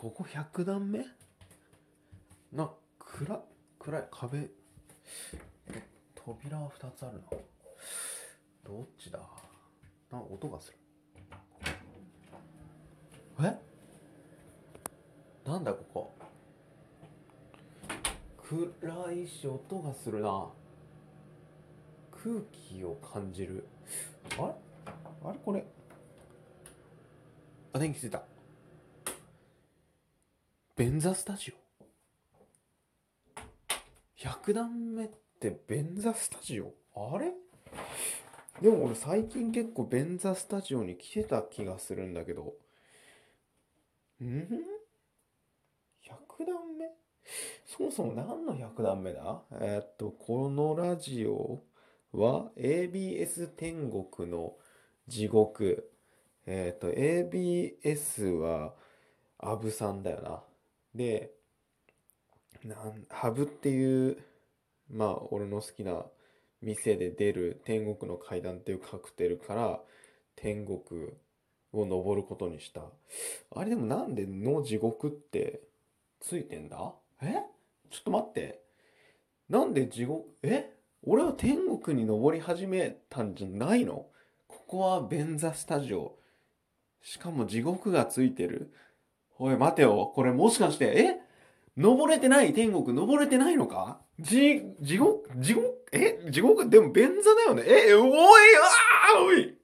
ここ100段目？な暗暗い。壁。扉は2つあるな。どっちだ？な音がする。え？なんだここ？暗いし音がするな。空気を感じる。あれ？あれこれ？あ電気ついた。便座スタジオ？100段目って便座スタジオ？あれ？でも俺最近結構便座スタジオに来てた気がするんだけどん ?100 段目？そもそも何の100段目だ？えーっと、このラジオは ABS 天国の地獄。えーっと、ABS はアブさんだよな。で、なん、ハブっていう、まあ、俺の好きな店で出る天国の階段っていうカクテルから天国を登ることにした。あれでもなんでの地獄ってついてんだ？え？ちょっと待って。なんで地獄、え？俺は天国に登り始めたんじゃないの？ここは便座スタジオ。しかも地獄がついてる。おい、待てよ。これもしかして、え？登れてない？天国登れてないのか？じ、地獄？地獄？え？地獄？でも便座だよね。え、おい、ああおい！